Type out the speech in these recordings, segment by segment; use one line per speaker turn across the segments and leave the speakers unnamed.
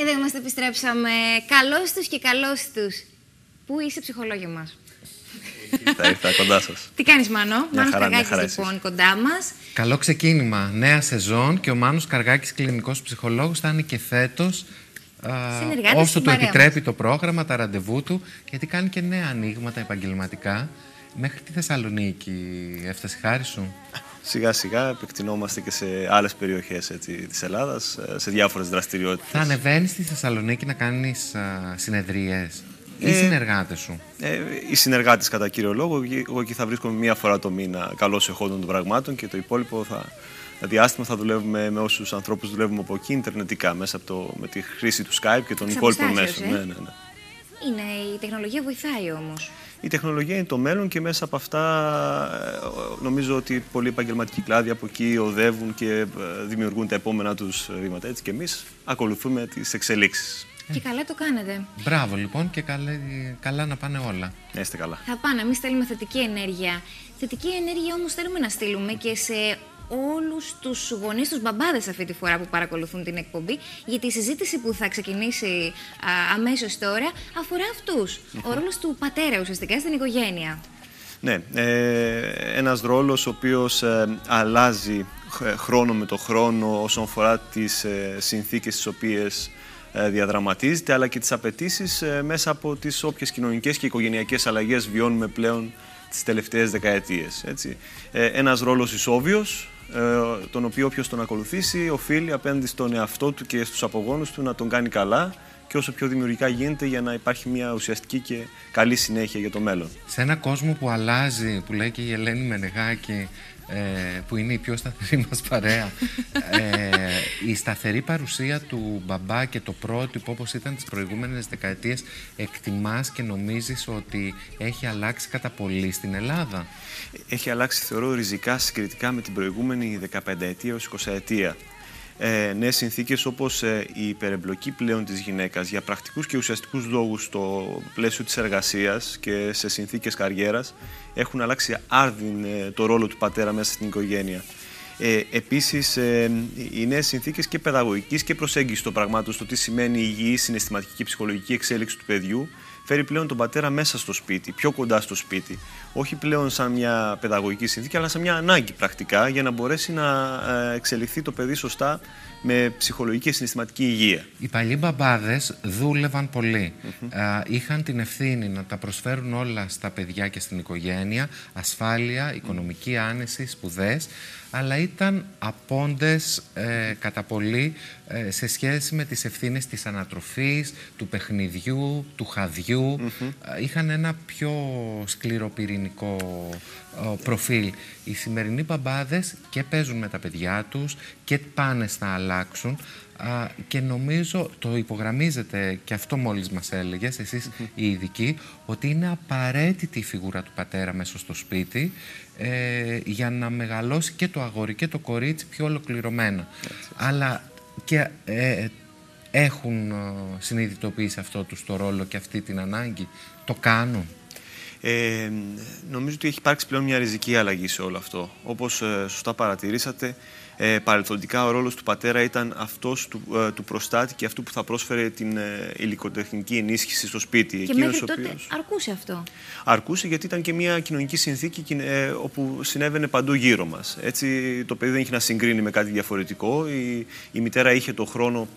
Εδώ είμαστε, επιστρέψαμε. Καλώς τους και καλώς τους. Πού είσαι, ψυχολόγιο μας;
Θα ήρθα κοντά σας.
Τι κάνεις, Μάνο; Μάνος Καργάκης, λοιπόν, κοντά μας.
Καλό ξεκίνημα. Νέα σεζόν και ο Μάνος Καργάκης, κλινικός ψυχολόγος, θα είναι και φέτος. Όσο το επιτρέπει το πρόγραμμα, τα ραντεβού του, γιατί κάνει και νέα ανοίγματα επαγγελματικά. Μέχρι τη Θεσσαλονίκη έφτασε χάρη σου.
Σιγά σιγά επεκτηνόμαστε και σε άλλες περιοχές έτσι, της Ελλάδας, ε, σε διάφορες δραστηριότητες.
Θα ανεβαίνεις στη Θεσσαλονίκη να κάνεις α, συνεδρίες ή ε, συνεργάτες σου;
Ε, οι συνεργάτες κατά κύριο λόγο, εγώ εκεί θα βρίσκομαι μία φορά το μήνα καλώς εχόντων των πραγμάτων και το υπόλοιπο θα, διάστημα θα δουλεύουμε με όσους ανθρώπους δουλεύουμε από εκεί, ιντερνετικά, μέσα από το, με τη χρήση του Skype και των υπόλοιπων μέσων.
Ε; Ναι, ναι, ναι. Είναι, η τεχνολογία βοηθάει όμως.
Η τεχνολογία είναι το μέλλον και μέσα από αυτά ε, νομίζω ότι πολλοί επαγγελματικοί κλάδοι από εκεί οδεύουν και ε, δημιουργούν τα επόμενα τους βήματα. Έτσι και εμείς ακολουθούμε τις εξελίξεις.
Και καλά το κάνετε.
Μπράβο λοιπόν και καλά, καλά να πάνε όλα.
Να είστε καλά.
Θα πάνε, εμείς θέλουμε θετική ενέργεια. Θετική ενέργεια όμως θέλουμε να στείλουμε και σε όλους τους γονείς, τους μπαμπάδες αυτή τη φορά που παρακολουθούν την εκπομπή, γιατί η συζήτηση που θα ξεκινήσει α, αμέσως τώρα αφορά αυτούς. Ο ρόλος του πατέρα ουσιαστικά στην οικογένεια.
Ναι, ε, ένας ρόλος ο οποίος ε, αλλάζει ε, χρόνο με το χρόνο όσον αφορά τις ε, συνθήκες τις οποίες ε, διαδραματίζεται, αλλά και τις απαιτήσεις μέσα από τις όποιες κοινωνικές και οικογενειακές αλλαγές βιώνουμε πλέον τις τελευταίες δεκαετίες. Έτσι. ένας ρόλος ισόβιος, ε, τον οποίο όποιος τον ακολουθήσει οφείλει απέναντι στον εαυτό του και στους απογόνους του να τον κάνει καλά και όσο πιο δημιουργικά γίνεται για να υπάρχει μια ουσιαστική και καλή συνέχεια για το μέλλον.
Σε ένα κόσμο που αλλάζει, που λέει και η Ελένη Μενεγάκη, ε, που είναι η πιο σταθερή μας παρέα. Ε, η σταθερή παρουσία του μπαμπά και το πρότυπο όπως ήταν τις προηγούμενες δεκαετίες εκτιμάς και νομίζεις ότι έχει αλλάξει κατά πολύ στην Ελλάδα;
Έχει αλλάξει θεωρώ ριζικά συγκριτικά με την προηγούμενη 15 ετία έως 20 ετία ε, νέες συνθήκες όπως ε, η υπερεμπλοκή πλέον της γυναίκας για πρακτικούς και ουσιαστικούς λόγους στο πλαίσιο της εργασίας και σε συνθήκες καριέρας έχουν αλλάξει άρδιν ε, το ρόλο του πατέρα μέσα στην οικογένεια. Ε, επίσης, ε, οι νέες συνθήκες και παιδαγωγικής και προσέγγισης των πραγμάτων στο τι σημαίνει η υγιή συναισθηματική και ψυχολογική εξέλιξη του παιδιού φέρει πλέον τον πατέρα μέσα στο σπίτι, πιο κοντά στο σπίτι. Όχι πλέον σαν μια παιδαγωγική συνθήκη, αλλά σαν μια ανάγκη πρακτικά για να μπορέσει να ε, εξελιχθεί το παιδί σωστά με ψυχολογική και συναισθηματική υγεία.
Οι παλιοί μπαμπάδες δούλευαν πολύ. είχαν την ευθύνη να τα προσφέρουν όλα στα παιδιά και στην οικογένεια, ασφάλεια, οικονομική άνεση, σπουδές, αλλά ήταν απόντες ε, κατά πολύ ε, σε σχέση με τις ευθύνες της ανατροφής, του παιχνιδιού, του χαδιού. Είχαν ένα πιο σκληροπυρηνικό προφίλ. Οι σημερινοί μπαμπάδες και παίζουν με τα παιδιά τους και πάνε να αλλάξουν και νομίζω το υπογραμμίζετε και αυτό μόλις μας έλεγες εσείς οι ειδικοί ότι είναι απαραίτητη η φιγούρα του πατέρα μέσα στο σπίτι ε, για να μεγαλώσει και το αγόρι και το κορίτσι πιο ολοκληρωμένα. Αλλά και ε, έχουν ε, συνειδητοποιήσει αυτό τους το ρόλο και αυτή την ανάγκη; Το κάνουν;
Ε, νομίζω ότι έχει υπάρξει πλέον μια ριζική αλλαγή σε όλο αυτό. Όπως ε, σωστά παρατηρήσατε, ε, παρελθοντικά ο ρόλος του πατέρα ήταν αυτός του, ε, του προστάτη και αυτού που θα πρόσφερε την ε, υλικοτεχνική ενίσχυση στο σπίτι.
Και μέχρι τότε οποίος... αρκούσε αυτό;
Αρκούσε γιατί ήταν και μια κοινωνική συνθήκη ε, όπου συνέβαινε παντού γύρω μας. Έτσι το παιδί δεν είχε να συγκρίνει με κάτι διαφορετικό. Η, η μητέρα είχε το χρόνο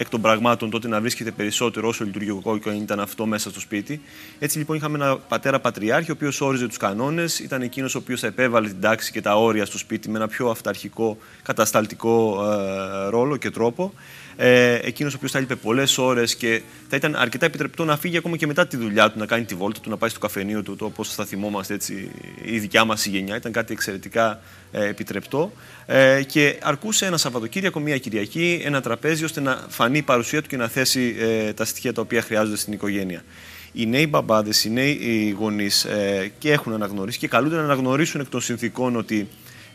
εκ των πραγμάτων τότε να βρίσκεται περισσότερο όσο λειτουργικό και ήταν αυτό μέσα στο σπίτι. Έτσι λοιπόν είχαμε ένα πατέρα πατριάρχη, ο οποίος όριζε τους κανόνες, ήταν εκείνος ο οποίος επέβαλε την τάξη και τα όρια στο σπίτι με ένα πιο αυταρχικό, κατασταλτικό ε, ρόλο και τρόπο. Ε, εκείνος ο οποίος θα έλειπε πολλές ώρες και θα ήταν αρκετά επιτρεπτό να φύγει ακόμα και μετά τη δουλειά του, να κάνει τη βόλτα του, να πάει στο καφενείο του, όπως θα θυμόμαστε έτσι, η δικιά μας η γενιά. Ήταν κάτι εξαιρετικά ε, επιτρεπτό. Ε, και αρκούσε ένα Σαββατοκύριακο, μία Κυριακή, ένα τραπέζι ώστε να φανεί η παρουσία του και να θέσει ε, τα στοιχεία τα οποία χρειάζονται στην οικογένεια. Οι νέοι μπαμπάδες, οι νέοι γονείς ε, και έχουν αναγνωρίσει και καλούνται να αναγνωρίσουν εκ των συνθήκων ότι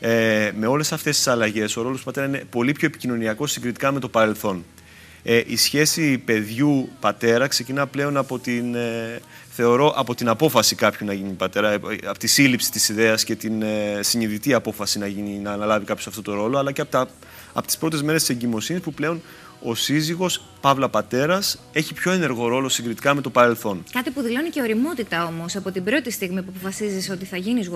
ε, με όλες αυτές τις αλλαγές ο ρόλος του πατέρα είναι πολύ πιο επικοινωνιακός συγκριτικά με το παρελθόν. Ε, η σχέση παιδιού-πατέρα ξεκινά πλέον από την, ε, θεωρώ, από την απόφαση κάποιου να γίνει πατέρα, ε, από τη σύλληψη της ιδέας και την ε, συνειδητή απόφαση να, γίνει, να αναλάβει κάποιος αυτό το ρόλο, αλλά και από, τα, από τις πρώτες μέρες της εγκυμοσύνης που πλέον ο σύζυγος, παύλα πατέρας, έχει πιο ενεργό ρόλο συγκριτικά με το παρελθόν.
Κάτι που δηλώνει και οριμότητα όμως από την πρώτη στιγμή που αποφασίζεις ότι θα γίνεις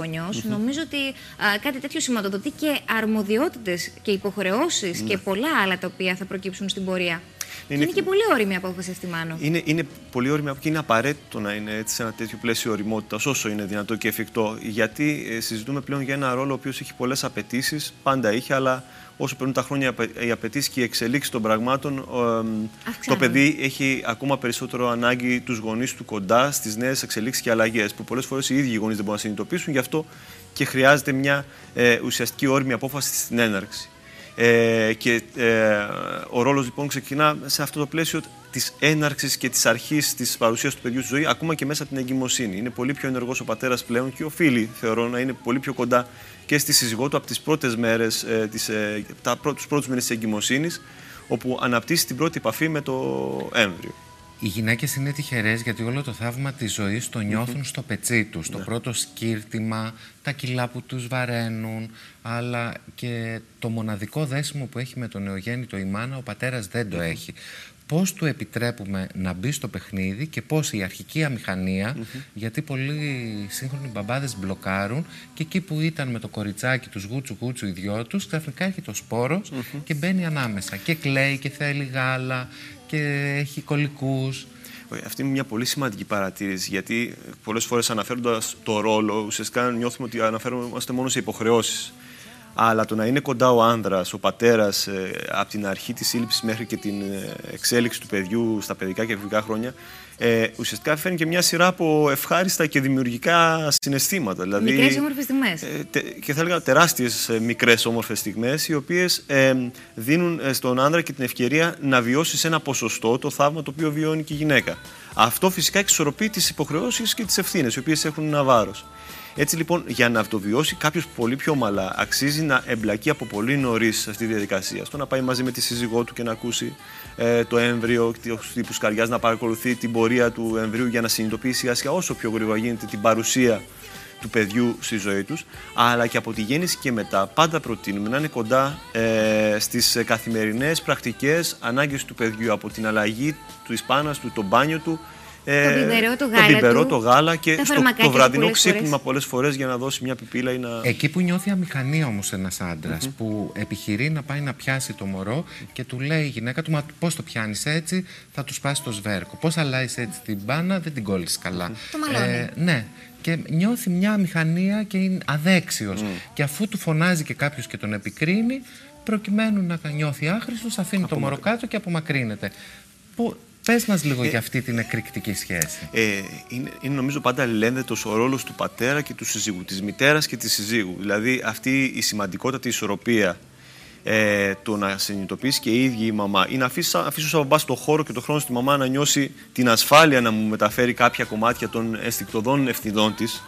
Νομίζω ότι α, κάτι τέτοιο σηματοδοτεί και αρμοδιότητες και υποχρεώσεις
Ναι.
και πολλά άλλα τα οποία θα προκύψουν στην πορεία. Είναι, είναι και πολύ όρημη η απόφαση αυτή, μάλλον.
Είναι, είναι πολύ όρημη και είναι απαραίτητο να είναι έτσι, σε ένα τέτοιο πλαίσιο οριμότητας, όσο είναι δυνατό και εφικτό. Γιατί ε, συζητούμε πλέον για ένα ρόλο ο οποίος έχει πολλές απαιτήσεις, πάντα είχε, αλλά όσο περνούν τα χρόνια, οι απαιτήσεις και οι εξελίξεις των πραγμάτων, ε, το παιδί έχει ακόμα περισσότερο ανάγκη τους γονείς του κοντά στις νέες εξελίξεις και αλλαγές, που πολλές φορές οι ίδιοι οι γονείς δεν μπορούν να συνειδητοποιήσουν, γι' αυτό και χρειάζεται μια ε, ουσιαστική όρημη απόφαση στην έναρξη. Ε, και ε, ο ρόλος λοιπόν ξεκινά σε αυτό το πλαίσιο της έναρξης και της αρχής της παρουσίας του παιδιού στη ζωή, ακόμα και μέσα από την εγκυμοσύνη. Είναι πολύ πιο ενεργός ο πατέρας πλέον και οφείλει, θεωρώ, να είναι πολύ πιο κοντά και στη σύζυγό του από τις πρώτες μέρες, ε, τις, ε, τα, τους πρώτους μήνες της εγκυμοσύνης, όπου αναπτύσσει την πρώτη επαφή με το έμβριο.
Οι γυναίκες είναι τυχερές γιατί όλο το θαύμα της ζωής το νιώθουν στο πετσί τους. Το πρώτο σκύρτημα, τα κιλά που τους βαραίνουν, αλλά και το μοναδικό δέσιμο που έχει με τον νεογέννητο η μάνα, ο πατέρας δεν το έχει. Πώς του επιτρέπουμε να μπει στο παιχνίδι και πώς η αρχική αμηχανία, γιατί πολλοί σύγχρονοι μπαμπάδες μπλοκάρουν και εκεί που ήταν με το κοριτσάκι τους γούτσου γούτσου οι δυο τους, ξαφνικά έχει το σπόρος και μπαίνει ανάμεσα και κλαίει και θέλει γάλα και έχει κολλικούς.
Αυτή είναι μια πολύ σημαντική παρατήρηση, γιατί πολλές φορές αναφέροντας το ρόλο, ουσιαστικά νιώθουμε ότι αναφέρομαστε μόνο σε υποχρεώσεις. Αλλά το να είναι κοντά ο άνδρας, ο πατέρας, ε, από την αρχή της σύλληψης μέχρι και την ε, εξέλιξη του παιδιού στα παιδικά και εφηβικά χρόνια, ε, ουσιαστικά φέρνει και μια σειρά από ευχάριστα και δημιουργικά συναισθήματα.
Δηλαδή, μικρές όμορφες στιγμές.
Ε, τε, και θα έλεγα τεράστιες ε, μικρές όμορφες στιγμές, οι οποίες ε, δίνουν στον άνδρα και την ευκαιρία να βιώσει σε ένα ποσοστό το θαύμα το οποίο βιώνει και η γυναίκα. Αυτό φυσικά εξορροπεί τις υποχρεώσεις και τις ευθύνες, οι οποίες έχουν ένα βάρος. Έτσι λοιπόν, για να αυτοβιώσει κάποιος πολύ πιο ομαλά, αξίζει να εμπλακεί από πολύ νωρίς σε αυτή τη διαδικασία. Στο να πάει μαζί με τη σύζυγό του και να ακούσει ε, το έμβριο, του τύπου καρδιά, να παρακολουθεί την πορεία του εμβρίου για να συνειδητοποιήσει σιγά σιγά όσο πιο γρήγορα γίνεται την παρουσία του παιδιού στη ζωή τους, αλλά και από τη γέννηση και μετά. Πάντα προτείνουμε να είναι κοντά ε, στις καθημερινές πρακτικές ανάγκες του παιδιού, από την αλλαγή του ισπάνας του, το μπάνιο του,
το πιπερό, το γάλα,
το, πιπερό,
του,
το γάλα και
τα
στο, το βραδινό ξύπνημα πολλές φορές για να δώσει μια πιπίλα ή να...
Εκεί που νιώθει αμηχανία όμως ένας άντρας που επιχειρεί να πάει να πιάσει το μωρό και του λέει η γυναίκα του «Μα πώς το πιάνεις έτσι, θα τους σπάσει το σβέρκο. Πώς αλλάζεις έτσι την μπάνα, δεν την κόλλεις καλά».
Το μαλώνει.
Ε, ναι. Και νιώθει μια αμηχανία και είναι αδέξιος. Και αφού του φωνάζει και κάποιος και τον επικρίνει, προκειμένου να νιώθει άχρηστος, αφήνει το μωρό κάτω και απομακρύνεται. Πες μας λίγο
Ε,
για αυτή την εκρηκτική σχέση.
Ε, είναι, είναι νομίζω πάντα αλληλένδετος ο ρόλος του πατέρα και του συζύγου, της μητέρας και της συζύγου. Δηλαδή αυτή η σημαντικότατη ισορροπία ε, το να συνειδητοποιήσει και η ίδια η μαμά ή να αφήσεις, αφήσω σαν μπα στο χώρο και το χρόνο στη μαμά να νιώσει την ασφάλεια να μου μεταφέρει κάποια κομμάτια των αισθηκτοδών ευθυνών της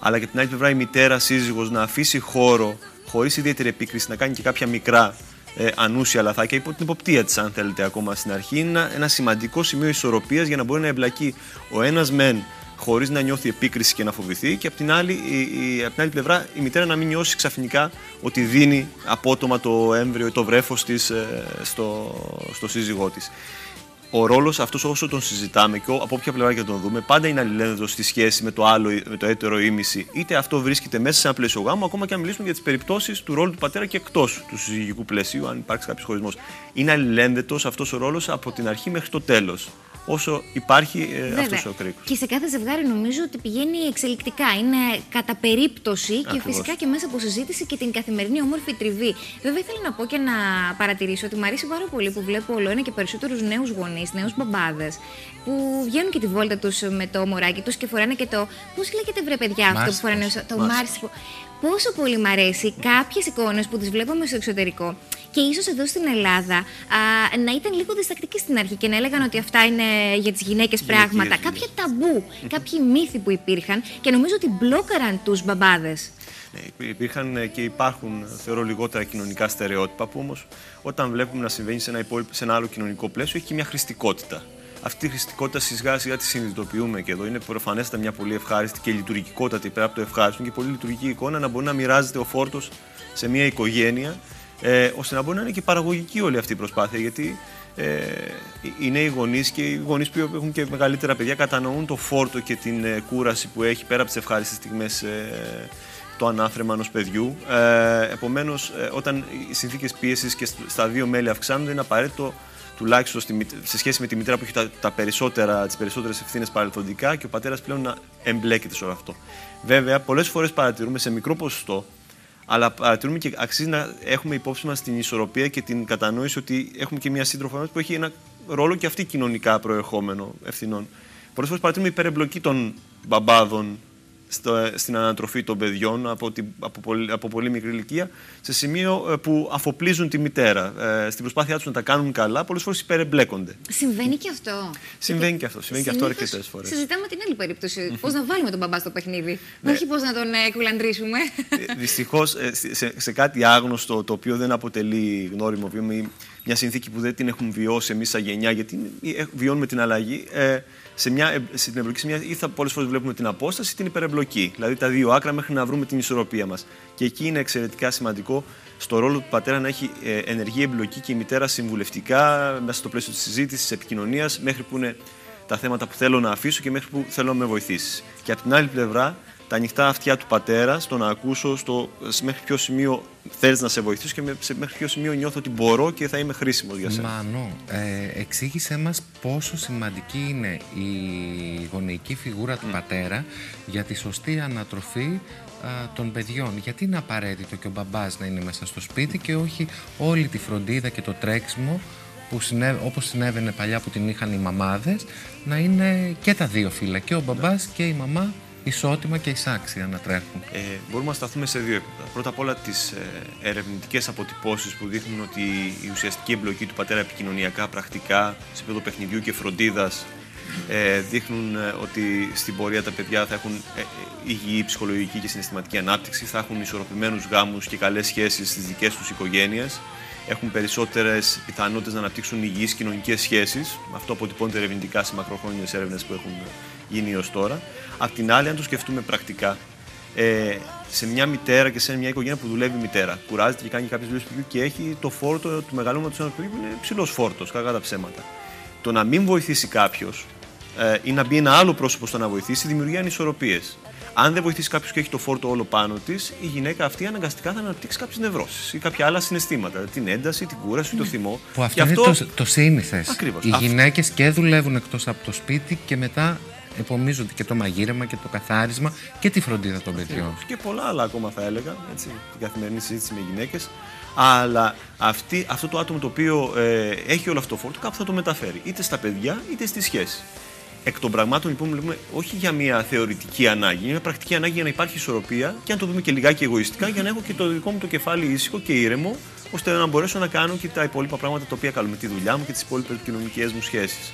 αλλά και την άλλη πλευρά η μητέρα σύζυγος να αφήσει χώρο χωρίς ιδιαίτερη επίκριση να κάνει και κάποια μικρά ε, ανούσια λαθάκια υπό την υποπτία της, αν θέλετε, ακόμα στην αρχή. Είναι ένα, ένα σημαντικό σημείο ισορροπίας για να μπορεί να εμπλακεί ο ένας μεν χωρίς να νιώθει επίκριση και να φοβηθεί, και από την, άλλη, η, η, από την άλλη πλευρά η μητέρα να μην νιώσει ξαφνικά ότι δίνει απότομα το έμβριο ή το βρέφος της ε, στο, στο σύζυγό της. Ο ρόλος αυτός, όσο τον συζητάμε και από όποια πλευρά και τον δούμε, πάντα είναι αλληλένδετος στη σχέση με το άλλο, με το έτερο ήμιση. Είτε αυτό βρίσκεται μέσα σε ένα πλαίσιο γάμου, ακόμα και αν μιλήσουμε για τις περιπτώσεις του ρόλου του πατέρα και εκτός του συζυγικού πλαισίου, αν υπάρξει κάποιος χωρισμός. Είναι αλληλένδετος αυτός ο ρόλος από την αρχή μέχρι το τέλος. Όσο υπάρχει ε, αυτός ο κρίκος.
Και σε κάθε ζευγάρι νομίζω ότι πηγαίνει εξελικτικά. Είναι κατά περίπτωση και
Ακριβώς.
φυσικά και μέσα από συζήτηση και την καθημερινή όμορφη τριβή. Βέβαια, ήθελα να πω και να παρατηρήσω ότι μου αρέσει πάρα πολύ που βλέπω όλο ένα και περισσότερους νέους γονείς, νέους μπαμπάδες, που βγαίνουν και τη βόλτα τους με το μωράκι τους και φοράνε και το. Πώς λέγεται βρε παιδιά αυτό που
Μάστιγος.
φοράνε. Το
Μάστιγος.
μάρσι. Πόσο πολύ μ' αρέσει κάποιες εικόνες που τις βλέπαμε στο εξωτερικό και ίσως εδώ στην Ελλάδα α, να ήταν λίγο διστακτικοί στην αρχή και να έλεγαν ότι αυτά είναι για τις γυναίκες πράγματα.
δουλειές.
Κάποια ταμπού, κάποιοι μύθοι που υπήρχαν και νομίζω ότι μπλόκαραν τους μπαμπάδες.
Ναι, υπήρχαν ε, και υπάρχουν, θεωρώ, λιγότερα κοινωνικά στερεότυπα που όμως όταν βλέπουμε να συμβαίνει σε ένα, υπόλοιπο, σε ένα άλλο κοινωνικό πλαίσιο έχει και μια χρηστικότητα. Αυτή η χρηστικότητα σιγά σιγά τη συνειδητοποιούμε και εδώ είναι προφανέστατα μια πολύ ευχάριστη και λειτουργικότατη πέρα από το ευχάριστο και πολύ λειτουργική εικόνα να μπορεί να μοιράζεται ο φόρτος σε μια οικογένεια ε, ώστε να μπορεί να είναι και παραγωγική όλη αυτή η προσπάθεια. Γιατί ε, οι νέοι γονείς και οι γονείς που έχουν και μεγαλύτερα παιδιά κατανοούν το φόρτο και την ε, κούραση που έχει πέρα από τις ευχάριστες στιγμές ε, το ανάθρεμα ενός παιδιού. Ε, Επομένως, ε, όταν οι συνθήκες πίεσης και στα δύο μέλη αυξάνονται, είναι απαραίτητο τουλάχιστον στη, σε σχέση με τη μητέρα που έχει τα, τα περισσότερα, τις περισσότερες ευθύνες παρελθοντικά και ο πατέρας πλέον να εμπλέκεται σε όλο αυτό. Βέβαια, πολλές φορές παρατηρούμε σε μικρό ποσοστό αλλά παρατηρούμε και αξίζει να έχουμε υπόψη μας την ισορροπία και την κατανόηση ότι έχουμε και μια σύντροφο που έχει ένα ρόλο και αυτή κοινωνικά προερχόμενο ευθυνών. Πολλές φορές παρατηρούμε υπερεμπλοκή των μπαμπάδων στο, στην ανατροφή των παιδιών από, την, από, πολύ, από πολύ μικρή ηλικία σε σημείο ε, που αφοπλίζουν τη μητέρα. Ε, στην προσπάθειά τους να τα κάνουν καλά, πολλές φορές υπερεμπλέκονται.
Συμβαίνει και αυτό;
Συμβαίνει και αυτό. Συμβαίνει και αυτό αρκετές φορές.
Συζητάμε την άλλη περίπτωση. Πώς να βάλουμε τον μπαμπά στο παιχνίδι. Ναι. Όχι πώς να τον ε, κουλαντρήσουμε.
Ε, Δυστυχώς ε, σε, σε, κάτι άγνωστο το οποίο δεν αποτελεί γνώριμο βήμα ή μια συνθήκη που δεν την έχουμε βιώσει εμείς σαν γενιά, γιατί βιώνουμε την αλλαγή. Ε, σε μια, στην εμπλοκή, σε μια, ή θα πολλές φορές βλέπουμε την απόσταση ή την υπερεμπλοκή. Δηλαδή τα δύο άκρα μέχρι να βρούμε την ισορροπία μας. Και εκεί είναι εξαιρετικά σημαντικό στο ρόλο του πατέρα να έχει ε, ενεργή εμπλοκή και η μητέρα συμβουλευτικά μέσα στο πλαίσιο της συζήτησης, της επικοινωνίας, μέχρι που είναι τα θέματα που θέλω να αφήσω και μέχρι που θέλω να με βοηθήσεις. Και από την άλλη πλευρά, τα ανοιχτά αυτιά του πατέρα, στο να ακούσω στο, μέχρι ποιο σημείο θέλεις να σε βοηθήσω και σε, μέχρι ποιο σημείο νιώθω ότι μπορώ και θα είμαι χρήσιμο για σένα.
Μανώ, ε, εξήγησέ μας πόσο σημαντική είναι η γονεϊκή φιγούρα του πατέρα για τη σωστή ανατροφή α, των παιδιών. Γιατί είναι απαραίτητο και ο μπαμπάς να είναι μέσα στο σπίτι και όχι όλη τη φροντίδα και το τρέξιμο που συνέβη, όπως συνέβαινε παλιά που την είχαν οι μαμάδες, να είναι και τα δύο φύλλα, και ο μπαμπάς και η μαμά ισότιμα και εισάξια να τρέχουν.
Ε, μπορούμε να σταθούμε σε δύο επίπεδα. Πρώτα απ' όλα τις ε, ερευνητικές αποτυπώσεις που δείχνουν ότι η ουσιαστική εμπλοκή του πατέρα επικοινωνιακά, πρακτικά, σε επίπεδο παιχνιδιού και φροντίδας, ε, δείχνουν ε, ότι στην πορεία τα παιδιά θα έχουν ε, υγιή ψυχολογική και συναισθηματική ανάπτυξη, θα έχουν ισορροπημένους γάμους και καλές σχέσεις στις δικές τους οικογένειες, έχουν περισσότερες πιθανότητες να αναπτύξουν υγιείς κοινωνικές σχέσεις. Αυτό αποτυπώνεται ερευνητικά σε μακροχρόνιες έρευνες που έχουν γίνει έως τώρα. Απ' την άλλη, αν το σκεφτούμε πρακτικά, ε, σε μια μητέρα και σε μια οικογένεια που δουλεύει μητέρα, κουράζεται και κάνει κάποιες δουλειές του και έχει το φόρτο του μεγαλώματο του παιδιού που είναι ψηλό φόρτος, κακά τα ψέματα. Το να μην βοηθήσει κάποιος ε, ή να μπει ένα άλλο πρόσωπο στο να βοηθήσει δημιουργεί ανισορροπίες. Αν δεν βοηθήσει κάποιος και έχει το φόρτο όλο πάνω της, η γυναίκα αυτή αναγκαστικά θα αναπτύξει κάποιες νευρώσεις ή κάποια άλλα συναισθήματα. Την ένταση, την κούραση, το θυμό.
Που αυτό, αυτό... είναι το, το σύνηθε. Οι γυναίκες και δουλεύουν εκτός από το σπίτι και μετά επομίζονται και το μαγείρεμα και το καθάρισμα και τη φροντίδα των παιδιών.
Και πολλά άλλα ακόμα θα έλεγα, έτσι, την καθημερινή συζήτηση με γυναίκες. Αλλά αυτή, αυτό το άτομο το οποίο ε, έχει όλο αυτό το φόρτο κάπου θα το μεταφέρει είτε στα παιδιά είτε στη σχέση. Εκ των πραγμάτων λοιπόν μιλούμε όχι για μια θεωρητική ανάγκη, είναι μια πρακτική ανάγκη για να υπάρχει ισορροπία και να το δούμε και λιγάκι εγωιστικά για να έχω και το δικό μου το κεφάλι ήσυχο και ήρεμο ώστε να μπορέσω να κάνω και τα υπόλοιπα πράγματα τα οποία κάνω με τη δουλειά μου και τις υπόλοιπες κοινωνικέ μου σχέσεις.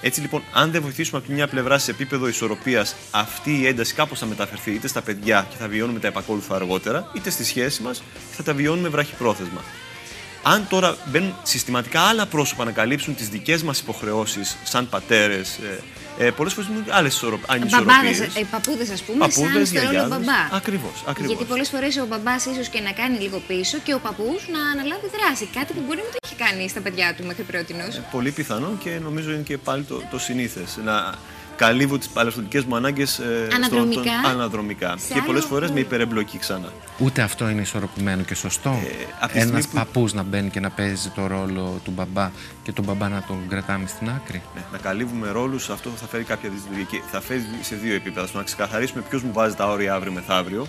Έτσι λοιπόν, αν δεν βοηθήσουμε από τη μια πλευρά σε επίπεδο ισορροπίας, αυτή η ένταση κάπως θα μεταφερθεί είτε στα παιδιά και θα βιώνουμε τα επακόλουθα αργότερα, είτε στη σχέση μας και θα τα βιώνουμε βραχυπρόθεσμα. Αν τώρα μπαίνουν συστηματικά άλλα πρόσωπα να καλύψουν τις δικές μας υποχρεώσεις σαν πατέρες, ε, ε, Πολλές φορές είναι άλλες ανισορροπίε.
Οι παππούδες, ας πούμε, παππούδες, σαν στο ρόλο μπαμπά.
Ακριβώς. Ακριβώς.
Γιατί πολλές φορές ο μπαμπάς ίσως και να κάνει λίγο πίσω και ο παππούς να αναλάβει δράση. Κάτι που μπορεί να το έχει κάνει στα παιδιά του μέχρι πρώτη. Ε,
πολύ πιθανό και νομίζω είναι και πάλι το, το συνήθες. Να καλύβω τις παρελθοντικέ μου ανάγκες
ε, αναδρομικά,
στο, αναδρομικά. και πολλές φορές με υπερεμπλοκή ξανά.
Ούτε αυτό είναι ισορροπημένο και σωστό. Ε, Ένας που... παππούς να μπαίνει και να παίζει το ρόλο του μπαμπά και τον μπαμπά να τον κρατάμε στην άκρη.
Ναι, να καλύβουμε ρόλους, αυτό θα φέρει κάποια δυσλειτουργία. Θα φέρει σε δύο επίπεδα. Στο να ξεκαθαρίσουμε ποιος μου βάζει τα όρια αύριο μεθαύριο,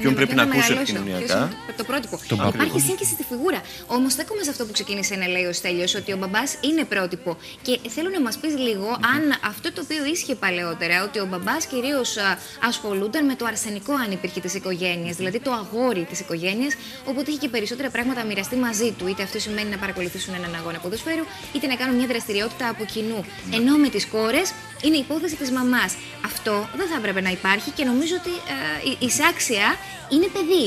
ποιον πρέπει να ακούσει επικοινωνιακά.
Το πρότυπο. Υπάρχει σύγκριση στη φιγούρα. Όμως στέκομαι σε αυτό που ξεκίνησε να λέει ο Στέλιος, ότι ο μπαμπάς είναι πρότυπο. Και θέλω να μας πεις λίγο αν αυτό το οποίο ίσχυε παλαιότερα, ότι ο μπαμπάς κυρίως ασχολούνταν με το αρσενικό αν υπήρχε της οικογένειας, δηλαδή το αγόρι της οικογένειας, οπότε είχε και περισσότερα πράγματα να μοιραστεί μαζί του. Είτε αυτό σημαίνει να παρακολουθήσουν έναν αγώνα ποδοσφαίρου, είτε να κάνουν μια δραστηριότητα από κοινού. Ναι. Ενώ με τις κόρες είναι η υπόθεση της μαμάς. Αυτό δεν θα έπρεπε να υπάρχει και νομίζω ότι ε, η εισάξια είναι παιδί.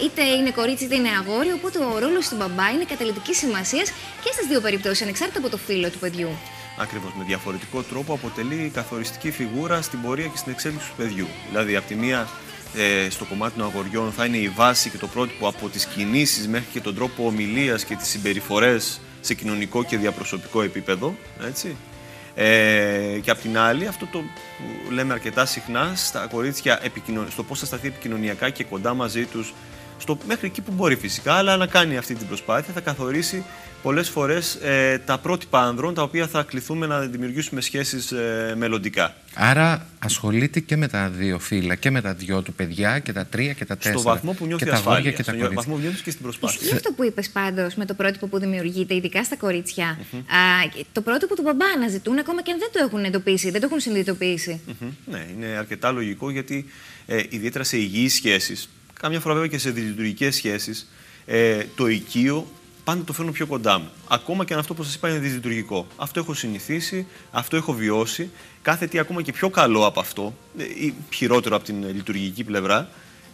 Ε, είτε είναι κορίτσι είτε είναι αγόρι, οπότε ο ρόλος του μπαμπά είναι καταλητικής σημασίας και στις δύο περιπτώσεις, ανεξάρτητα από το φύλλο του παιδιού.
Ακριβώς με διαφορετικό τρόπο αποτελεί καθοριστική φιγούρα στην πορεία και στην εξέλιξη του παιδιού. Δηλαδή, από τη μία ε, στο κομμάτι των αγοριών θα είναι η βάση και το πρότυπο από τις κινήσεις μέχρι και τον τρόπο ομιλίας και τις συμπεριφορές σε κοινωνικό και διαπροσωπικό επίπεδο. Έτσι. Ε, και απ' την άλλη, αυτό το που λέμε αρκετά συχνά στα κορίτσια, στο πώς θα σταθεί επικοινωνιακά και κοντά μαζί του, μέχρι εκεί που μπορεί φυσικά, αλλά να κάνει αυτή την προσπάθεια, θα καθορίσει πολλές φορές ε, τα πρότυπα ανδρών τα οποία θα κληθούμε να δημιουργήσουμε σχέσεις ε, μελλοντικά.
Άρα ασχολείται και με τα δύο φύλλα, και με τα δυο του παιδιά, και τα τρία και τα τέσσερα.
Στο βαθμό που νιώθει
και
ασφάλεια,
και τα
στο βαθμό που νιώθεις και στην προσπάθεια.
Ισχύει αυτό που είπες πάντως με το πρότυπο που δημιουργείται, ειδικά στα κορίτσια. Α, το πρότυπο του μπαμπά αναζητούν ακόμα και αν δεν το έχουν εντοπίσει, δεν το έχουν συνειδητοποιήσει.
Ναι, είναι αρκετά λογικό γιατί ε, ιδιαίτερα σε υγιείς σχέσεις, Καμιά φορά βέβαια και σε δυσλειτουργικέ σχέσεις, ε, το οικείο πάντα το φέρνω πιο κοντά μου. Ακόμα και αν αυτό που σας είπα είναι δυσλειτουργικό. Αυτό έχω συνηθίσει, αυτό έχω βιώσει. Κάθε τι ακόμα και πιο καλό από αυτό, ε, ή χειρότερο από την λειτουργική πλευρά,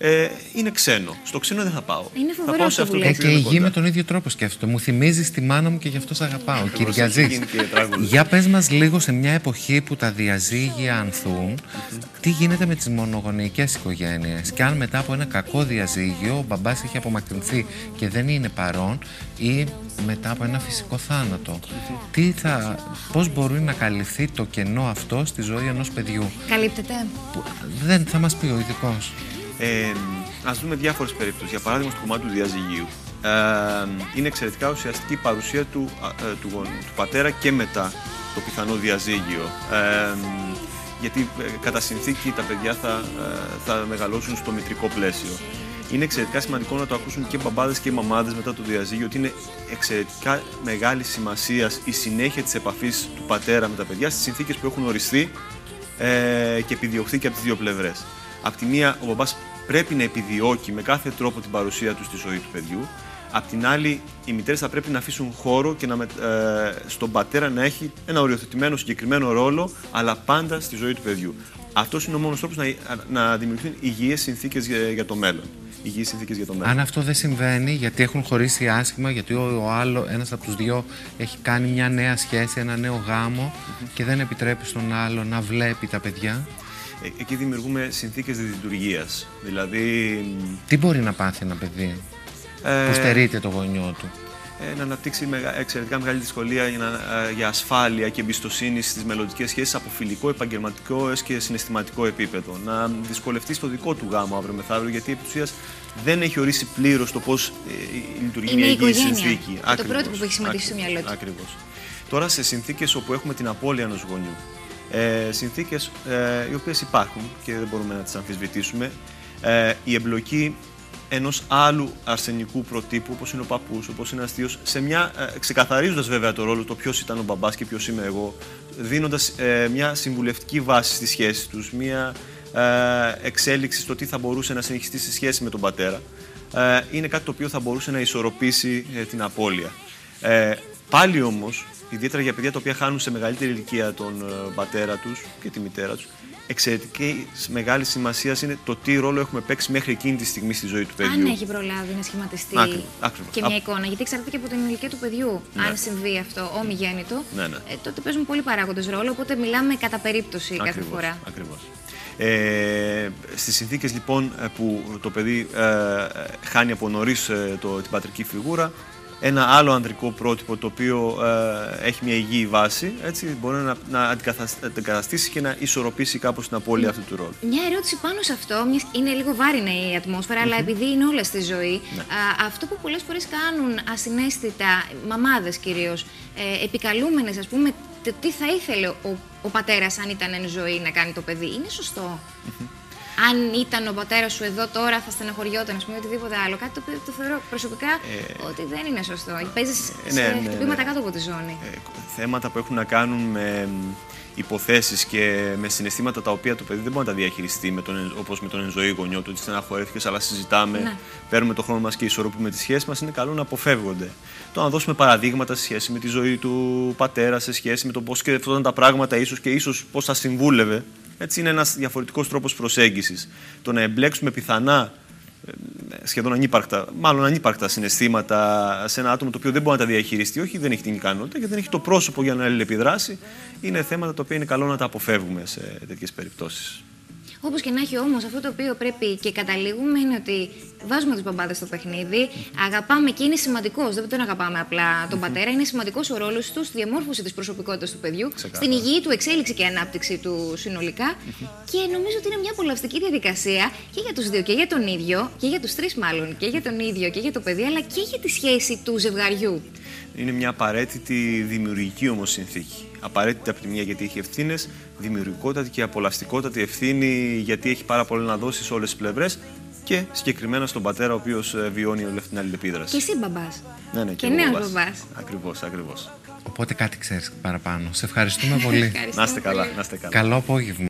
ε, είναι ξένο. Στο ξένο δεν θα πάω.
Είναι
θα πάω
σε αυτό
ε, και η γη με τον ίδιο τρόπο σκέφτεται. Μου θυμίζει τη μάνα μου και γι' αυτό σε αγαπάω. Κυριαζής. Για πες μας λίγο σε μια εποχή που τα διαζύγια ανθούν, τι γίνεται με τις μονογονεϊκές οικογένειες; Και αν μετά από ένα κακό διαζύγιο ο μπαμπάς έχει απομακρυνθεί και δεν είναι παρόν, ή μετά από ένα φυσικό θάνατο; Τι θα, πώς μπορεί να καλυφθεί το κενό αυτό στη ζωή ενός παιδιού;
Καλύπτεται.
Δεν θα μας πει ο ειδικός.
Ε, ας δούμε διάφορες περιπτώσεις. Για παράδειγμα, στο κομμάτι του διαζυγίου. Ε, είναι εξαιρετικά ουσιαστική η παρουσία του, ε, του, του, πατέρα και μετά το πιθανό διαζύγιο. Ε, γιατί ε, κατά συνθήκη τα παιδιά θα, ε, θα μεγαλώσουν στο μητρικό πλαίσιο. Είναι εξαιρετικά σημαντικό να το ακούσουν και οι μπαμπάδες και οι μαμάδες μετά το διαζύγιο ότι είναι εξαιρετικά μεγάλη σημασία η συνέχεια της επαφής του πατέρα με τα παιδιά στις συνθήκες που έχουν οριστεί ε, και επιδιωχθεί και από τις δύο πλευρές. Απ' τη μία, ο μπαμπάς πρέπει να επιδιώκει με κάθε τρόπο την παρουσία του στη ζωή του παιδιού. Απ' την άλλη, οι μητέρες θα πρέπει να αφήσουν χώρο και να, ε, στον πατέρα να έχει ένα οριοθετημένο συγκεκριμένο ρόλο, αλλά πάντα στη ζωή του παιδιού. Αυτός είναι ο μόνος τρόπος να, να δημιουργηθούν υγιείς συνθήκες για, για, το μέλλον. Υγιείς συνθήκες για το μέλλον.
Αν αυτό δεν συμβαίνει, γιατί έχουν χωρίσει άσχημα, γιατί ο, ο άλλο, ένας από τους δυο έχει κάνει μια νέα σχέση, ένα νέο γάμο και δεν επιτρέπει στον άλλο να βλέπει τα παιδιά.
Ε, εκεί δημιουργούμε συνθήκες λειτουργίας. Δηλαδή...
Τι μπορεί να πάθει ένα παιδί ε... που στερείται το γονιό του;
Ε, να αναπτύξει εξαιρετικά μεγάλη δυσκολία για, ε, για ασφάλεια και εμπιστοσύνη στις μελλοντικές σχέσεις από φιλικό, επαγγελματικό έως και συναισθηματικό επίπεδο. Να δυσκολευτεί στο δικό του γάμο αύριο μεθαύριο, γιατί επί της δεν έχει ορίσει πλήρως το πώς ε, λειτουργεί μια υγιής συνθήκη.
Το πρώτο που έχει σημαντήσει στο μυαλό του.
Ακριβώς. Τώρα σε συνθήκες όπου έχουμε την απώλεια ενός γονιού, ε, συνθήκες ε, οι οποίες υπάρχουν και δεν μπορούμε να τις αμφισβητήσουμε. Ε, η εμπλοκή ενός άλλου αρσενικού προτύπου, όπως είναι ο παππούς, όπως είναι αστείος, σε μια, ε, ξεκαθαρίζοντας βέβαια το ρόλο το ποιος ήταν ο μπαμπάς και ποιος είμαι εγώ, δίνοντας ε, μια συμβουλευτική βάση στη σχέση τους, μια ε, εξέλιξη στο τι θα μπορούσε να συνεχιστεί στη σχέση με τον πατέρα, ε, είναι κάτι το οποίο θα μπορούσε να ισορροπήσει την απώλεια. πάλι όμως, ιδιαίτερα για παιδιά τα οποία χάνουν σε μεγαλύτερη ηλικία τον ε, πατέρα τους και τη μητέρα τους, εξαιρετική μεγάλη σημασία είναι το τι ρόλο έχουμε παίξει μέχρι εκείνη τη στιγμή στη ζωή του παιδιού.
Αν έχει προλάβει να σχηματιστεί και μια εικόνα. Γιατί εξαρτάται και από την ηλικία του παιδιού. Ναι. Αν συμβεί αυτό ομιγέννητο, ναι, ναι. Ε, τότε παίζουν πολλοί παράγοντες ρόλο. Οπότε μιλάμε κατά περίπτωση κάθε φορά.
Ακριβώς. Ε, στις συνθήκες λοιπόν ε, που το παιδί ε, χάνει από νωρίς ε, την πατρική φιγούρα ένα άλλο ανδρικό πρότυπο το οποίο ε, έχει μια υγιή βάση, έτσι, μπορεί να, να αντικαταστήσει και να ισορροπήσει κάπως την απώλεια αυτού του ρόλου.
Μια ερώτηση πάνω σε αυτό, είναι λίγο βάρινα η ατμόσφαιρα, αλλά επειδή είναι όλα στη ζωή, ναι. α, αυτό που πολλές φορές κάνουν ασυναίσθητα, μαμάδες κυρίως, ε, επικαλούμενες ας πούμε, το τι θα ήθελε ο, ο πατέρας αν ήταν εν ζωή να κάνει το παιδί, είναι σωστό; Αν ήταν ο πατέρας σου εδώ τώρα θα στεναχωριόταν, ας πούμε, οτιδήποτε άλλο. Κάτι το οποίο το θεωρώ προσωπικά ε, ότι δεν είναι σωστό. Παίζεις ε, ναι, σε ναι, χτυπήματα ναι. κάτω από τη ζώνη. Ε,
θέματα που έχουν να κάνουν με υποθέσεις και με συναισθήματα τα οποία το παιδί δεν μπορεί να τα διαχειριστεί όπως με τον ενζωή γονιό του, ότι στεναχωρέθηκες, αλλά συζητάμε, ναι. παίρνουμε τον χρόνο μας και ισορροπούμε τις σχέσεις μας, είναι καλό να αποφεύγονται. Το να δώσουμε παραδείγματα σε σχέση με τη ζωή του πατέρα, σε σχέση με το πώς σκεφτόταν τα πράγματα, ίσως και ίσως πώς θα συμβούλευε έτσι είναι ένας διαφορετικός τρόπος προσέγγισης. Το να εμπλέξουμε πιθανά ε, σχεδόν ανύπαρκτα, μάλλον ανύπαρκτα συναισθήματα σε ένα άτομο το οποίο δεν μπορεί να τα διαχειριστεί, όχι δεν έχει την ικανότητα και δεν έχει το πρόσωπο για να αλληλεπιδράσει, είναι θέματα τα οποία είναι καλό να τα αποφεύγουμε σε τέτοιες περιπτώσεις.
Όπως και να έχει όμως, αυτό το οποίο πρέπει και καταλήγουμε είναι ότι βάζουμε του μπαμπάδες στο παιχνίδι, αγαπάμε και είναι σημαντικός. Δεν τον αγαπάμε απλά τον πατέρα. Είναι σημαντικός ο ρόλος του στη διαμόρφωση της προσωπικότητας του παιδιού, στην υγιή του εξέλιξη και ανάπτυξη του συνολικά. Και νομίζω ότι είναι μια απολαυστική διαδικασία και για τους δύο, και για τον ίδιο, και για τους τρεις μάλλον, και για τον ίδιο και για το παιδί, αλλά και για τη σχέση του ζευγαριού.
Είναι μια απαραίτητη δημιουργική όμως συνθήκη. Απαραίτητη από τη μία γιατί έχει ευθύνες, δημιουργικότατη και απολαστικότατη ευθύνη γιατί έχει πάρα πολύ να δώσει σε όλες τις πλευρές και συγκεκριμένα στον πατέρα ο οποίος βιώνει όλη αυτή την αλληλεπίδραση.
Και εσύ μπαμπάς.
Ναι, ναι,
Και
εγώ
νέος
μπαμπάς.
μπαμπάς.
Ακριβώς, ακριβώς.
Οπότε κάτι ξέρεις παραπάνω. Σε ευχαριστούμε πολύ.
Ευχαριστώ
Να είστε καλά,
πολύ.
να είστε καλά.
Καλό απόγευμα.